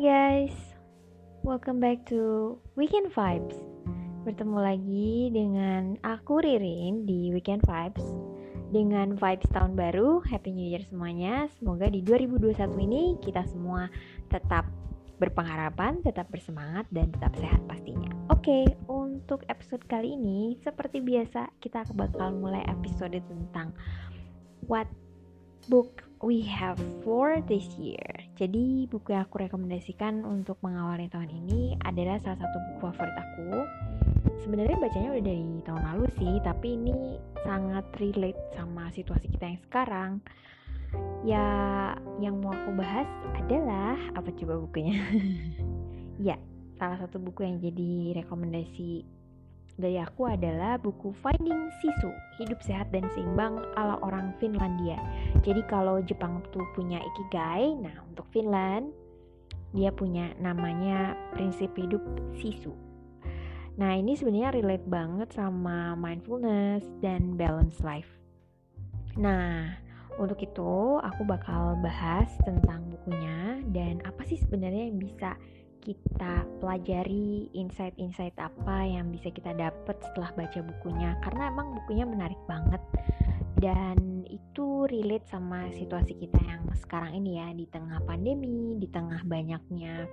guys, welcome back to Weekend Vibes. Bertemu lagi dengan aku Ririn di Weekend Vibes dengan vibes tahun baru. Happy New Year semuanya. Semoga di 2021 ini kita semua tetap berpengharapan, tetap bersemangat dan tetap sehat pastinya. Oke, untuk episode kali ini seperti biasa kita bakal mulai episode tentang what book we have for this year. Jadi buku yang aku rekomendasikan untuk mengawali tahun ini adalah salah satu buku favorit aku. Sebenarnya bacanya udah dari tahun lalu sih, tapi ini sangat relate sama situasi kita yang sekarang. Ya, yang mau aku bahas adalah apa coba bukunya? ya, salah satu buku yang jadi rekomendasi dari aku adalah buku Finding Sisu, Hidup Sehat dan Seimbang ala orang Finlandia. Jadi kalau Jepang tuh punya Ikigai, nah untuk Finland dia punya namanya prinsip hidup Sisu. Nah ini sebenarnya relate banget sama mindfulness dan balance life. Nah untuk itu aku bakal bahas tentang bukunya dan apa sih sebenarnya yang bisa kita pelajari insight-insight apa yang bisa kita dapat setelah baca bukunya karena emang bukunya menarik banget dan itu relate sama situasi kita yang sekarang ini ya di tengah pandemi, di tengah banyaknya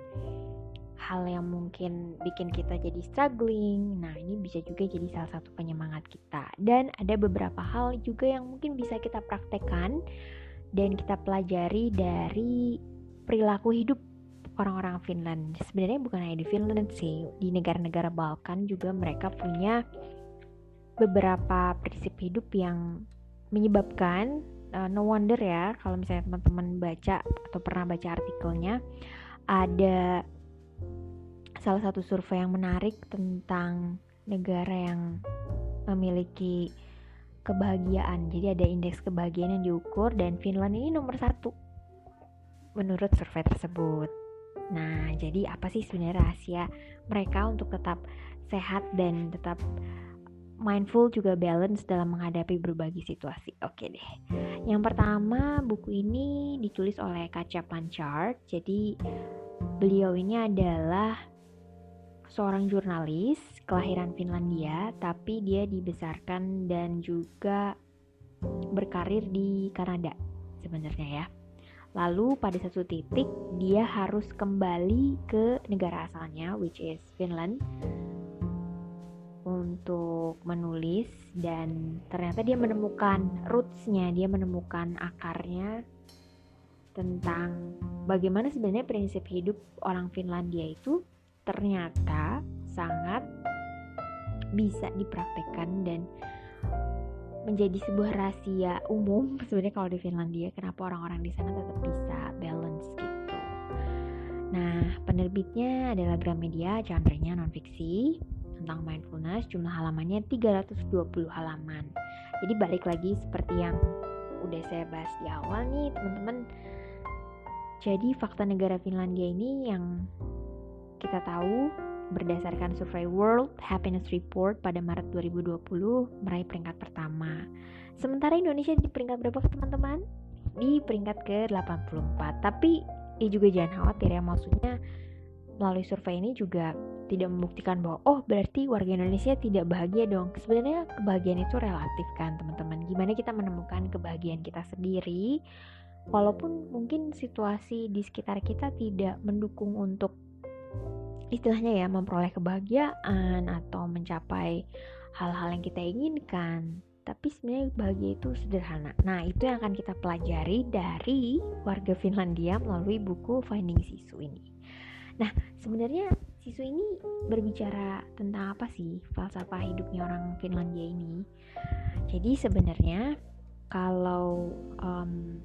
hal yang mungkin bikin kita jadi struggling. Nah, ini bisa juga jadi salah satu penyemangat kita. Dan ada beberapa hal juga yang mungkin bisa kita praktekkan dan kita pelajari dari perilaku hidup orang-orang Finland. Sebenarnya bukan hanya di Finland sih, di negara-negara Balkan juga mereka punya beberapa prinsip hidup yang menyebabkan uh, no wonder ya kalau misalnya teman-teman baca atau pernah baca artikelnya ada salah satu survei yang menarik tentang negara yang memiliki kebahagiaan. Jadi ada indeks kebahagiaan yang diukur dan Finland ini nomor satu menurut survei tersebut. Nah, jadi apa sih sebenarnya rahasia mereka untuk tetap sehat dan tetap mindful juga balance dalam menghadapi berbagai situasi. Oke deh. Yang pertama, buku ini ditulis oleh Kaca Panchart. Jadi beliau ini adalah seorang jurnalis kelahiran Finlandia, tapi dia dibesarkan dan juga berkarir di Kanada sebenarnya ya. Lalu pada satu titik dia harus kembali ke negara asalnya which is Finland untuk menulis. Dan ternyata dia menemukan rootsnya, dia menemukan akarnya tentang bagaimana sebenarnya prinsip hidup orang Finlandia itu ternyata sangat bisa dipraktekkan dan menjadi sebuah rahasia umum sebenarnya kalau di Finlandia kenapa orang-orang di sana tetap bisa balance gitu. Nah, penerbitnya adalah Gramedia, genrenya non-fiksi tentang mindfulness, jumlah halamannya 320 halaman. Jadi balik lagi seperti yang udah saya bahas di awal nih, teman-teman. Jadi fakta negara Finlandia ini yang kita tahu berdasarkan survei World Happiness Report pada Maret 2020 meraih peringkat pertama. Sementara Indonesia di peringkat berapa teman-teman? Di peringkat ke-84. Tapi ya juga jangan khawatir ya maksudnya melalui survei ini juga tidak membuktikan bahwa oh berarti warga Indonesia tidak bahagia dong. Sebenarnya kebahagiaan itu relatif kan teman-teman. Gimana kita menemukan kebahagiaan kita sendiri walaupun mungkin situasi di sekitar kita tidak mendukung untuk istilahnya ya memperoleh kebahagiaan atau mencapai hal-hal yang kita inginkan tapi sebenarnya bahagia itu sederhana. Nah, itu yang akan kita pelajari dari warga Finlandia melalui buku Finding Sisu ini. Nah, sebenarnya Sisu ini berbicara tentang apa sih falsafah hidupnya orang Finlandia ini? Jadi sebenarnya kalau um,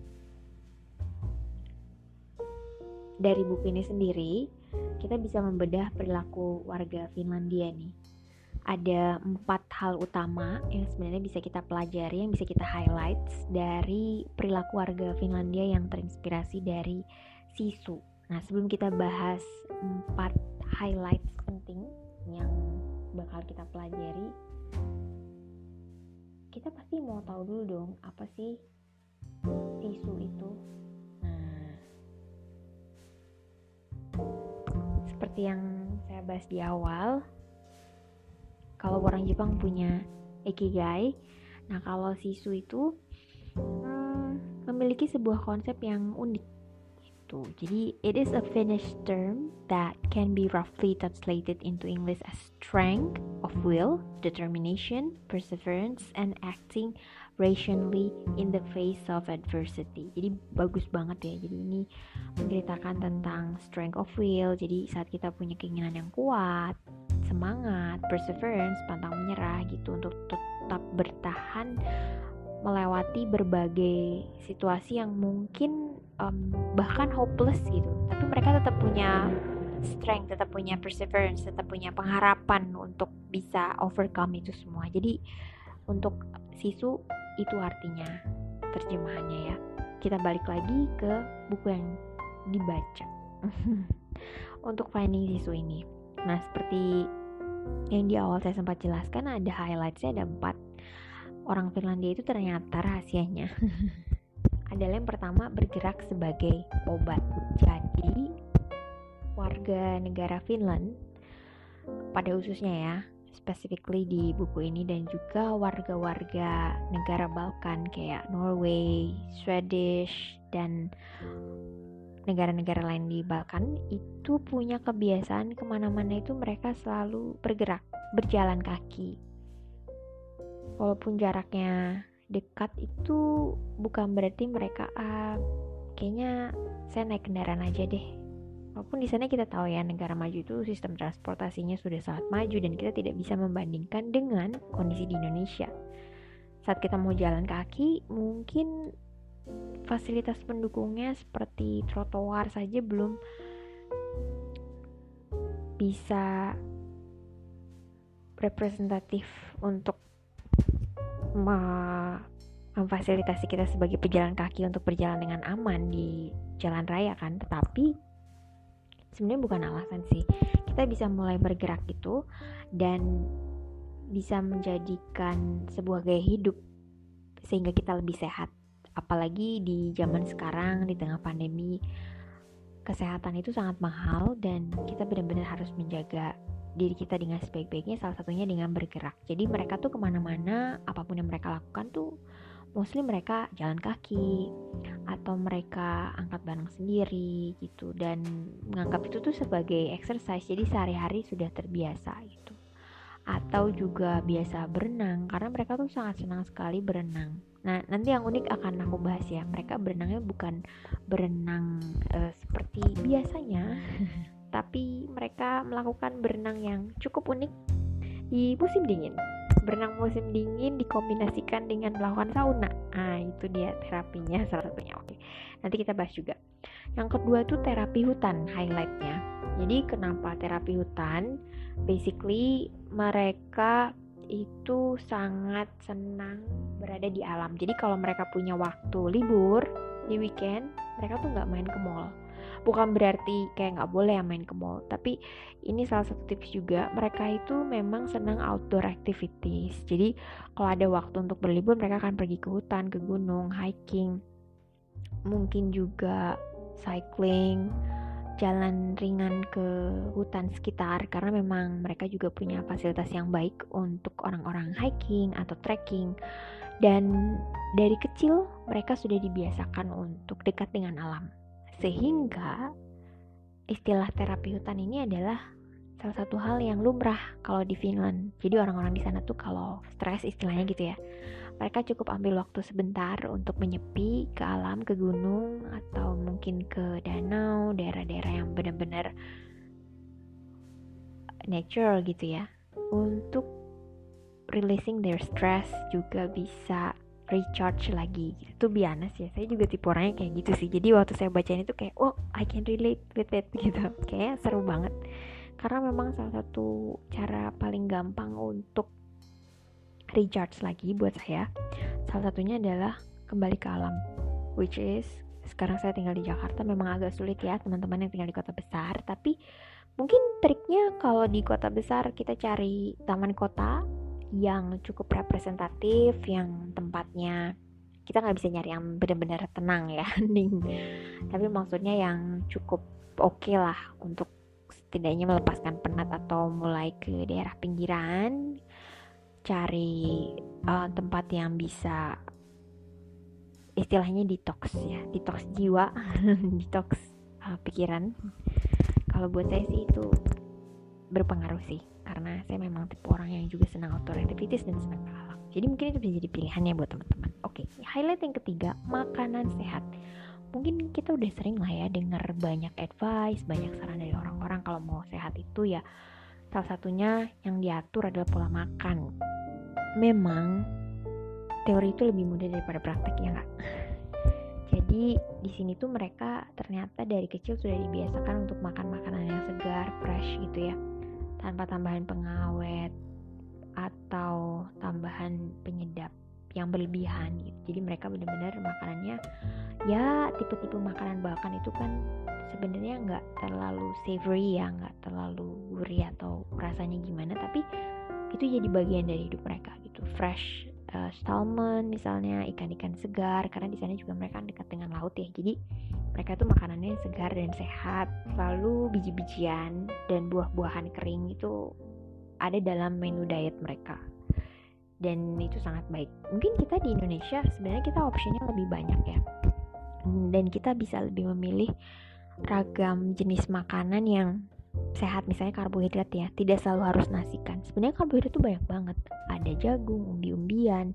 dari buku ini sendiri kita bisa membedah perilaku warga Finlandia nih. Ada empat hal utama yang sebenarnya bisa kita pelajari, yang bisa kita highlight dari perilaku warga Finlandia yang terinspirasi dari Sisu. Nah, sebelum kita bahas empat highlights penting yang bakal kita pelajari, kita pasti mau tahu dulu dong apa sih Sisu itu. Seperti yang saya bahas di awal kalau orang Jepang punya ikigai nah kalau sisu itu hmm, memiliki sebuah konsep yang unik gitu. Jadi it is a Finnish term that can be roughly translated into English as strength of will, determination, perseverance, and acting rationally in the face of adversity. Jadi bagus banget ya. Jadi ini menceritakan tentang strength of will. Jadi saat kita punya keinginan yang kuat, semangat, perseverance, pantang menyerah gitu untuk tetap bertahan melewati berbagai situasi yang mungkin um, bahkan hopeless gitu tapi mereka tetap punya strength tetap punya perseverance tetap punya pengharapan untuk bisa overcome itu semua jadi untuk sisu itu artinya terjemahannya ya. Kita balik lagi ke buku yang dibaca. Untuk finding sisu ini. Nah seperti yang di awal saya sempat jelaskan ada highlightsnya ada empat. Orang Finlandia itu ternyata rahasianya. Adalah yang pertama bergerak sebagai obat. Jadi warga negara Finland pada khususnya ya, specifically di buku ini dan juga warga-warga negara Balkan kayak Norway, Swedish dan negara-negara lain di Balkan itu punya kebiasaan ke mana-mana itu mereka selalu bergerak, berjalan kaki. Walaupun jaraknya dekat itu bukan berarti mereka ah, kayaknya saya naik kendaraan aja deh walaupun di sana kita tahu ya negara maju itu sistem transportasinya sudah sangat maju dan kita tidak bisa membandingkan dengan kondisi di Indonesia. Saat kita mau jalan kaki mungkin fasilitas pendukungnya seperti trotoar saja belum bisa representatif untuk memfasilitasi kita sebagai pejalan kaki untuk berjalan dengan aman di jalan raya kan. Tetapi sebenarnya bukan alasan sih. Kita bisa mulai bergerak itu dan bisa menjadikan sebuah gaya hidup sehingga kita lebih sehat. Apalagi di zaman sekarang di tengah pandemi kesehatan itu sangat mahal dan kita benar-benar harus menjaga diri kita dengan sebaik-baiknya salah satunya dengan bergerak. Jadi mereka tuh ke mana-mana apa pun yang mereka lakukan tuh mostly mereka jalan kaki atau mereka angkat barang sendiri gitu dan menganggap itu tuh sebagai exercise jadi sehari-hari sudah terbiasa gitu atau juga biasa berenang karena mereka tuh sangat senang sekali berenang nah nanti yang unik akan aku bahas ya mereka berenangnya bukan berenang uh, seperti biasanya tapi mereka melakukan berenang yang cukup unik di musim dingin. Berenang musim dingin dikombinasikan dengan melakukan sauna. Ah, itu dia terapinya salah satunya. Oke. Nanti kita bahas juga. Yang kedua itu terapi hutan highlightnya. Jadi kenapa terapi hutan? Basically mereka itu sangat senang berada di alam. Jadi kalau mereka punya waktu libur di weekend, mereka tuh nggak main ke mall bukan berarti kayak nggak boleh ya main ke mall tapi ini salah satu tips juga mereka itu memang senang outdoor activities. Jadi kalau ada waktu untuk berlibur mereka akan pergi ke hutan ke gunung hiking. Mungkin juga cycling jalan ringan ke hutan sekitar karena memang mereka juga punya fasilitas yang baik untuk orang-orang hiking atau trekking. Dan dari kecil mereka sudah dibiasakan untuk dekat dengan alam sehingga istilah terapi hutan ini adalah salah satu hal yang lumrah kalau di Finland. Jadi orang-orang di sana tuh kalau stres istilahnya gitu ya. Mereka cukup ambil waktu sebentar untuk menyepi ke alam, ke gunung atau mungkin ke danau, daerah-daerah yang benar-benar natural gitu ya. Untuk releasing their stress juga bisa recharge lagi. Tuh biasa ya saya juga tipe orangnya kayak gitu sih. Jadi waktu saya bacain itu kayak oh I can relate with it gitu. Kayak seru banget. Karena memang salah satu cara paling gampang untuk recharge lagi buat saya salah satunya adalah kembali ke alam. Which is sekarang saya tinggal di Jakarta memang agak sulit ya teman-teman yang tinggal di kota besar. Tapi mungkin triknya kalau di kota besar kita cari taman kota yang cukup representatif yang tempatnya kita nggak bisa nyari yang benar-benar tenang ya ning tapi maksudnya yang cukup oke okay lah untuk setidaknya melepaskan penat atau mulai ke daerah pinggiran cari uh, tempat yang bisa istilahnya detox ya detox jiwa detox uh, pikiran. Kalau buat saya sih itu berpengaruh sih karena saya memang tipe orang yang juga senang outdoor activities dan senang alam jadi mungkin itu bisa jadi pilihan ya buat teman-teman. Oke highlight yang ketiga makanan sehat. Mungkin kita udah sering lah ya dengar banyak advice, banyak saran dari orang-orang kalau mau sehat itu ya. Salah satunya yang diatur adalah pola makan. Memang teori itu lebih mudah daripada praktek ya nggak? Jadi di sini tuh mereka ternyata dari kecil sudah dibiasakan untuk makan makanan yang segar, fresh gitu ya, tanpa tambahan pengawet atau tambahan penyedap yang berlebihan gitu. Jadi mereka benar-benar makanannya ya tipe-tipe makanan bahkan itu kan sebenarnya nggak terlalu savory ya nggak terlalu gurih atau rasanya gimana tapi itu jadi bagian dari hidup mereka gitu fresh uh, salmon misalnya ikan-ikan segar karena di sana juga mereka dekat dengan laut ya jadi mereka tuh makanannya segar dan sehat. Lalu biji-bijian dan buah-buahan kering itu ada dalam menu diet mereka. Dan itu sangat baik. Mungkin kita di Indonesia sebenarnya kita optionnya lebih banyak ya. Dan kita bisa lebih memilih ragam jenis makanan yang sehat misalnya karbohidrat ya. Tidak selalu harus nasi kan. Sebenarnya karbohidrat tuh banyak banget. Ada jagung umbi-umbian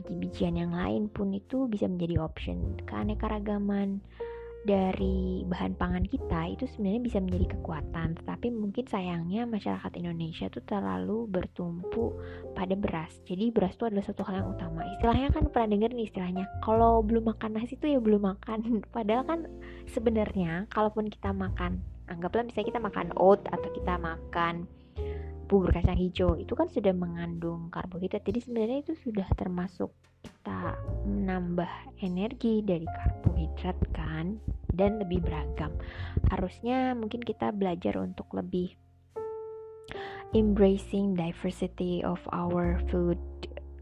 biji-bijian yang lain pun itu bisa menjadi option. Keanekaragaman dari bahan pangan kita itu sebenarnya bisa menjadi kekuatan. Tetapi mungkin sayangnya masyarakat Indonesia tuh terlalu bertumpu pada beras. Jadi beras itu adalah satu hal yang utama. Istilahnya kan pernah dengar nih istilahnya kalau belum makan nasi itu ya belum makan. Padahal kan sebenarnya kalaupun kita makan anggaplah misalnya kita makan oat atau kita makan bubur kacang hijau itu kan sudah mengandung karbohidrat. Jadi sebenarnya itu sudah termasuk kita menambah energi dari karbohidrat kan dan lebih beragam. Harusnya mungkin kita belajar untuk lebih embracing diversity of our food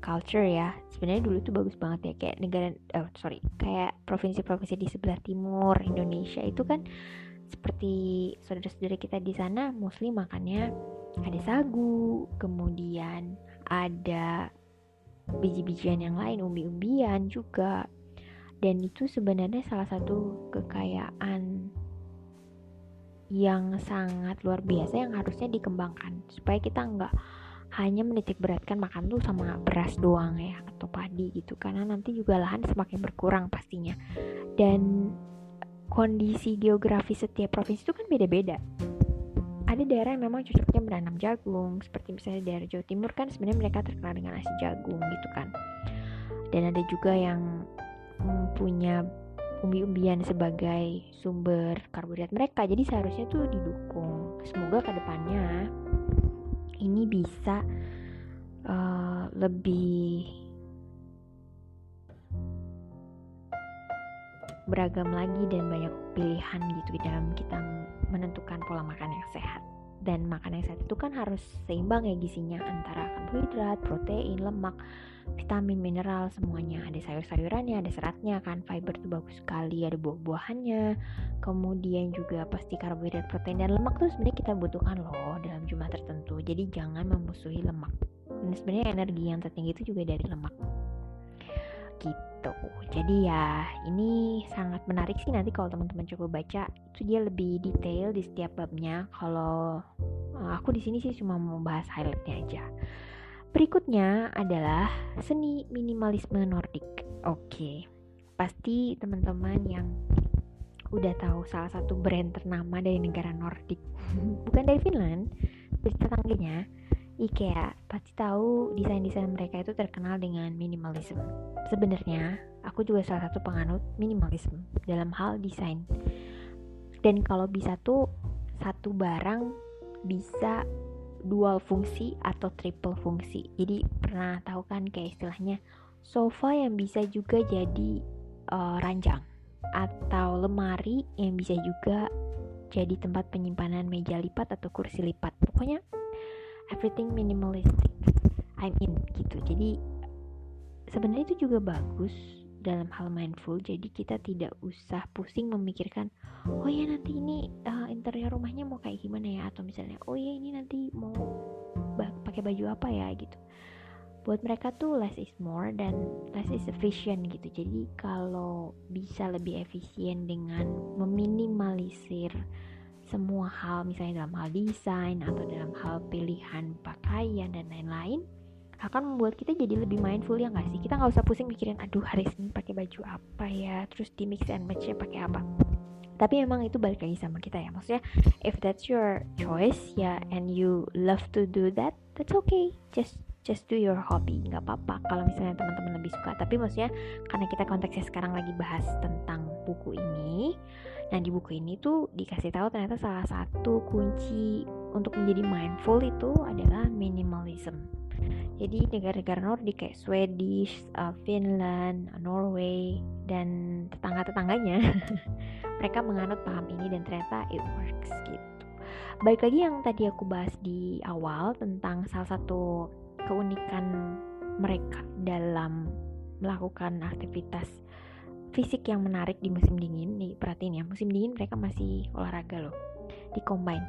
culture ya. Sebenarnya dulu tuh bagus banget ya kayak negara oh sorry kayak provinsi-provinsi di sebelah timur Indonesia itu kan seperti saudara-saudara kita di sana muslim makannya ada sagu, kemudian ada biji-bijian yang lain, umbi-umbian juga. Dan itu sebenarnya salah satu kekayaan yang sangat luar biasa yang harusnya dikembangkan. Supaya kita nggak hanya menitik beratkan makan tuh sama beras doang ya atau padi gitu. Karena nanti juga lahan semakin berkurang pastinya. Dan kondisi geografis setiap provinsi itu kan beda-beda ada daerah yang memang cocoknya menanam jagung seperti misalnya daerah Jawa Timur kan sebenarnya mereka terkenal dengan nasi jagung gitu kan. Dan ada juga yang punya umbi-umbian sebagai sumber karbohidrat mereka jadi seharusnya tuh didukung. Semoga ke depannya ini bisa uh, lebih beragam lagi dan banyak pilihan gitu dalam kita menentukan pola makan yang sehat. Dan makan yang sehat itu kan harus seimbang ya gizinya antara karbohidrat, protein, lemak, vitamin, mineral semuanya. Ada sayur-sayurannya, ada seratnya kan fiber itu bagus sekali, ada buah-buahannya. Kemudian juga pasti karbohidrat, protein dan lemak tuh sebenarnya kita butuhkan loh dalam jumlah tertentu. Jadi jangan memusuhi lemak. Dan sebenarnya energi yang tertinggi itu juga dari lemak gitu. Jadi ya ini sangat menarik sih nanti kalau teman-teman coba baca. Itu dia lebih detail di setiap babnya. Kalau uh, aku di sini sih cuma mau bahas highlightnya aja. Berikutnya adalah seni minimalisme Nordik. Oke pasti teman-teman yang udah tahu salah satu brand ternama dari negara Nordik. Bukan dari Finland dari tetangganya IKEA pasti tahu desain-desain mereka itu terkenal dengan minimalisme. Sebenarnya, aku juga salah satu penganut minimalisme dalam hal desain. Dan kalau bisa tuh satu barang bisa dual fungsi atau triple fungsi. Jadi pernah tahu kan kayak istilahnya sofa yang bisa juga jadi uh, ranjang atau lemari yang bisa juga jadi tempat penyimpanan meja lipat atau kursi lipat. Pokoknya everything minimalistic. I'm in gitu. Jadi sebenarnya itu juga bagus dalam hal mindful. Jadi kita tidak usah pusing memikirkan oh ya nanti ini uh, interior rumahnya mau kayak gimana ya? Atau misalnya oh ya ini nanti mau pakai baju apa ya? Gitu. Buat mereka tuh less is more dan less is efficient gitu. Jadi kalau bisa lebih efisien dengan meminimalisir semua hal misalnya dalam hal desain atau dalam hal pilihan pakaian dan lain-lain akan membuat kita jadi lebih mindful ya nggak sih? Kita nggak usah pusing mikirin aduh hari ini pakai baju apa ya? Terus di mix and match pakai apa? Tapi emang itu balik lagi sama kita ya. Maksudnya if that's your choice ya and you love to do that that's okay. Just just do your hobby. Nggak apa-apa kalau misalnya teman-teman lebih suka. Tapi maksudnya karena kita konteksnya sekarang lagi bahas tentang buku ini nah di buku ini tuh dikasih tahu ternyata salah satu kunci untuk menjadi mindful itu adalah minimalism jadi negara-negara Nordik kayak Swedish, uh, Finland, Norway, dan tetangga-tetangganya mereka menganut paham ini dan ternyata it works gitu. Baik lagi yang tadi aku bahas di awal tentang salah satu keunikan mereka dalam melakukan aktivitas fisik yang menarik di musim dingin nih perhatiin ya musim dingin mereka masih olahraga loh di combine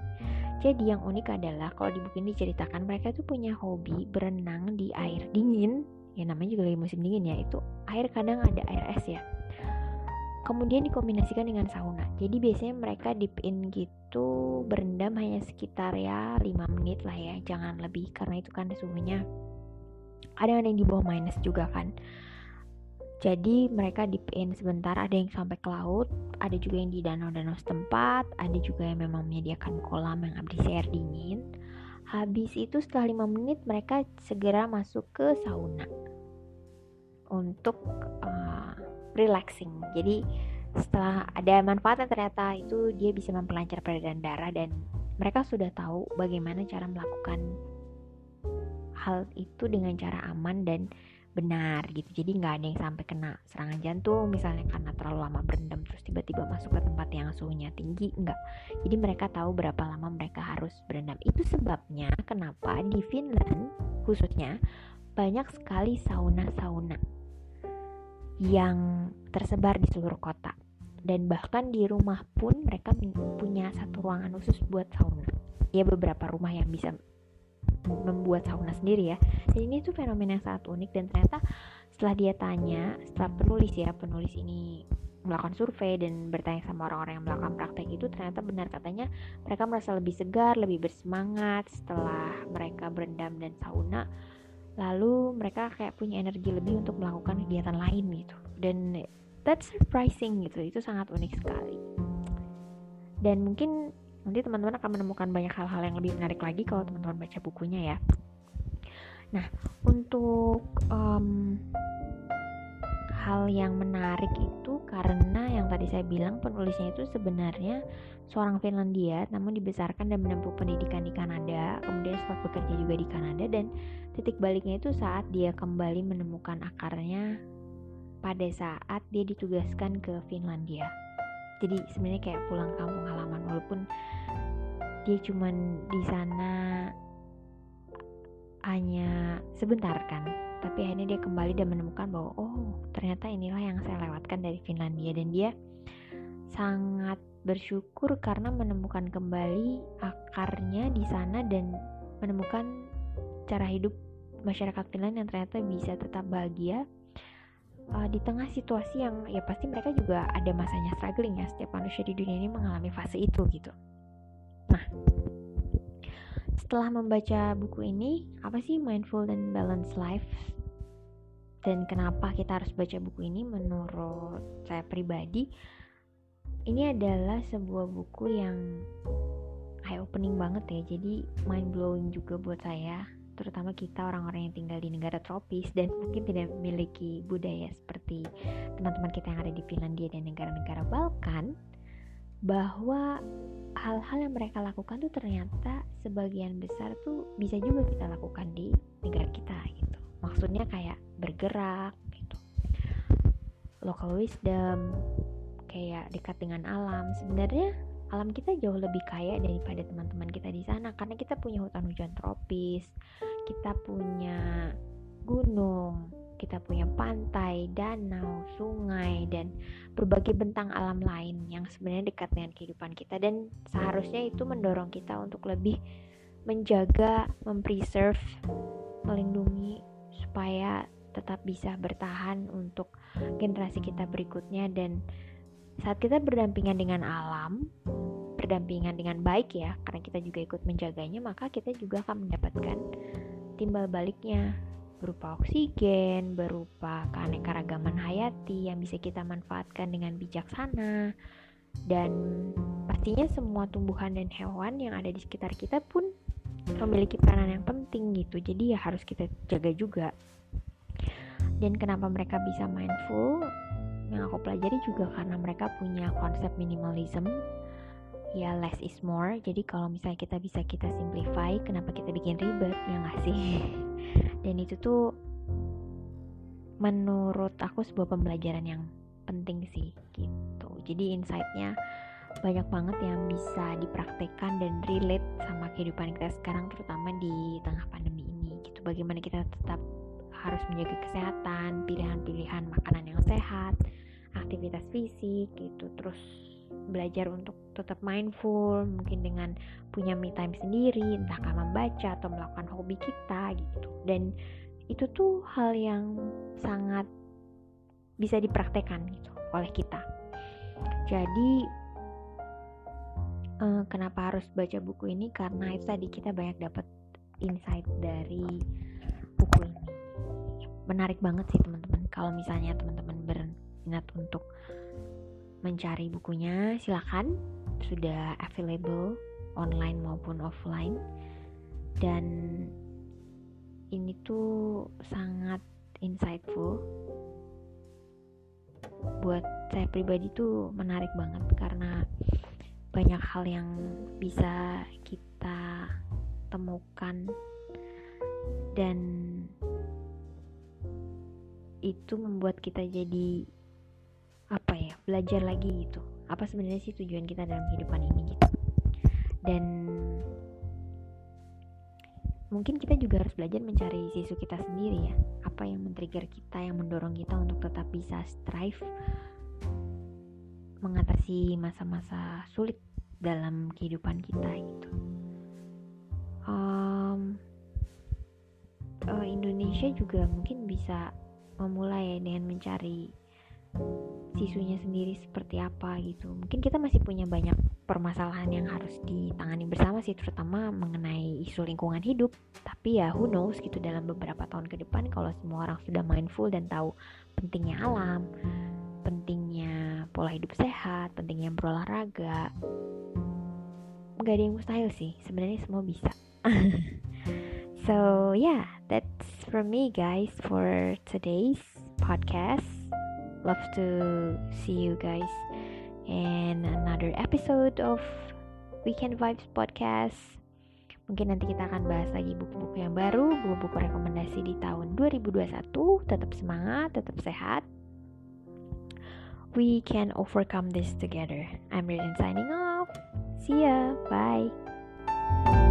jadi yang unik adalah kalau di buku ini diceritakan mereka tuh punya hobi berenang di air dingin. Ya namanya juga lagi musim dingin ya. Itu air kadang ada air es ya. Kemudian dikombinasikan dengan sauna. Jadi biasanya mereka dip in gitu berendam hanya sekitar ya 5 menit lah ya. Jangan lebih karena itu kan suhunya ada yang di bawah minus juga kan. Jadi mereka dip in sebentar, ada yang sampai ke laut, ada juga yang di danau-danau setempat, ada juga yang memang menyediakan kolam yang berisi air dingin. Habis itu setelah 5 menit mereka segera masuk ke sauna untuk uh, relaxing. Jadi setelah ada manfaatnya ternyata itu dia bisa memperlancar peredaran darah dan mereka sudah tahu bagaimana cara melakukan hal itu dengan cara aman dan benar gitu. Jadi nggak ada yang sampai kena serangan jantung misalnya karena terlalu lama berendam terus tiba-tiba masuk ke tempat yang suhunya tinggi enggak jadi mereka tahu berapa lama mereka harus berendam. Itu sebabnya kenapa di Finland khususnya banyak sekali sauna-sauna yang tersebar di seluruh kota. Dan bahkan di rumah pun mereka punya satu ruangan khusus buat sauna. Ya beberapa rumah yang bisa membuat sauna sendiri ya. Dan ini tuh fenomena yang sangat unik dan ternyata setelah dia tanya setelah penulis ya penulis ini melakukan survei dan bertanya sama orang-orang yang melakukan praktek itu ternyata benar katanya mereka merasa lebih segar, lebih bersemangat setelah mereka berendam dan sauna. Lalu mereka kayak punya energi lebih untuk melakukan kegiatan lain gitu. Dan that's surprising gitu itu sangat unik sekali. Dan mungkin nanti teman-teman akan menemukan banyak hal-hal yang lebih menarik lagi kalau teman-teman baca bukunya ya. Nah untuk um, hal yang menarik itu karena yang tadi saya bilang penulisnya itu sebenarnya seorang Finlandia namun dibesarkan dan menempuh pendidikan di Kanada kemudian sempat bekerja juga di Kanada dan titik baliknya itu saat dia kembali menemukan akarnya pada saat dia ditugaskan ke Finlandia jadi sebenarnya kayak pulang kampung halaman walaupun dia cuman di sana hanya sebentar kan tapi akhirnya dia kembali dan menemukan bahwa oh ternyata inilah yang saya lewatkan dari Finlandia. Dan dia sangat bersyukur karena menemukan kembali akarnya di sana dan menemukan cara hidup masyarakat Finland yang ternyata bisa tetap bahagia uh, di tengah situasi yang ya pasti mereka juga ada masanya struggling ya setiap manusia di dunia ini mengalami fase itu gitu. Nah setelah membaca buku ini apa sih mindful dan balance life? Dan kenapa kita harus baca buku ini? Menurut saya pribadi ini adalah sebuah buku yang eye opening banget ya. Jadi mind blowing juga buat saya terutama kita orang-orang yang tinggal di negara tropis dan mungkin tidak memiliki budaya seperti teman-teman kita yang ada di Finlandia dan negara-negara Balkan bahwa hal-hal yang mereka lakukan tuh ternyata sebagian besar tuh bisa juga kita lakukan di negara kita gitu. Maksudnya kayak bergerak gitu. Local wisdom kayak dekat dengan alam. Sebenarnya alam kita jauh lebih kaya daripada teman-teman kita di sana karena kita punya hutan hujan tropis, kita punya gunung, kita punya pantai, danau, sungai, dan berbagai bentang alam lain yang sebenarnya dekat dengan kehidupan kita. Dan seharusnya itu mendorong kita untuk lebih menjaga, mempreserve, melindungi supaya tetap bisa bertahan untuk generasi kita berikutnya dan saat kita berdampingan dengan alam, berdampingan dengan baik ya, karena kita juga ikut menjaganya, maka kita juga akan mendapatkan timbal baliknya berupa oksigen, berupa keanekaragaman hayati yang bisa kita manfaatkan dengan bijaksana. Dan pastinya semua tumbuhan dan hewan yang ada di sekitar kita pun memiliki peranan yang penting gitu. Jadi ya harus kita jaga juga. Dan kenapa mereka bisa mindful? Yang aku pelajari juga karena mereka punya konsep minimalism. Ya less is more. Jadi kalau misalnya kita bisa kita simplify kenapa kita bikin ribet? Ya nggak sih? Dan itu tuh menurut aku sebuah pembelajaran yang penting sih gitu. Jadi insightnya banyak banget yang bisa dipraktekkan dan relate sama kehidupan kita sekarang terutama di tengah pandemi ini gitu. Bagaimana kita tetap harus menjaga kesehatan pilihan-pilihan makanan yang sehat aktivitas fisik gitu terus belajar untuk tetap mindful mungkin dengan punya me time sendiri entah karena membaca atau melakukan hobi kita gitu. Dan itu tuh hal yang sangat bisa dipraktekkan gitu oleh kita. Jadi eh, kenapa harus baca buku ini? Karena itu tadi kita banyak dapat insight dari buku ini. Menarik banget sih teman-teman. Kalau misalnya teman-teman berminat untuk mencari bukunya silakan. Sudah available online maupun offline. Dan ini tuh sangat insightful. Buat saya pribadi tuh menarik banget karena banyak hal yang bisa kita temukan. Dan itu membuat kita jadi apa ya belajar lagi gitu. Apa sebenarnya sih tujuan kita dalam kehidupan ini gitu. Dan mungkin kita juga harus belajar mencari sisu kita sendiri ya. Apa yang men-trigger kita yang mendorong kita untuk tetap bisa strive mengatasi masa-masa sulit dalam kehidupan kita gitu. Um, Indonesia juga mungkin bisa memulai dengan mencari sisunya sendiri seperti apa gitu. Mungkin kita masih punya banyak permasalahan yang harus ditangani bersama sih terutama mengenai isu lingkungan hidup. Tapi ya who knows gitu dalam beberapa tahun ke depan kalau semua orang sudah mindful dan tahu pentingnya alam pentingnya pola hidup sehat pentingnya berolahraga nggak ada yang mustahil sih. Sebenarnya semua bisa. So yeah that's from me guys for today's podcast love to see you guys in another episode of Weekend Vibes Podcast. Mungkin nanti kita akan bahas lagi buku-buku yang baru, buku-buku rekomendasi di tahun 2021. Tetap semangat, tetap sehat. We can overcome this together. I'm Ririn signing off. See ya. Bye.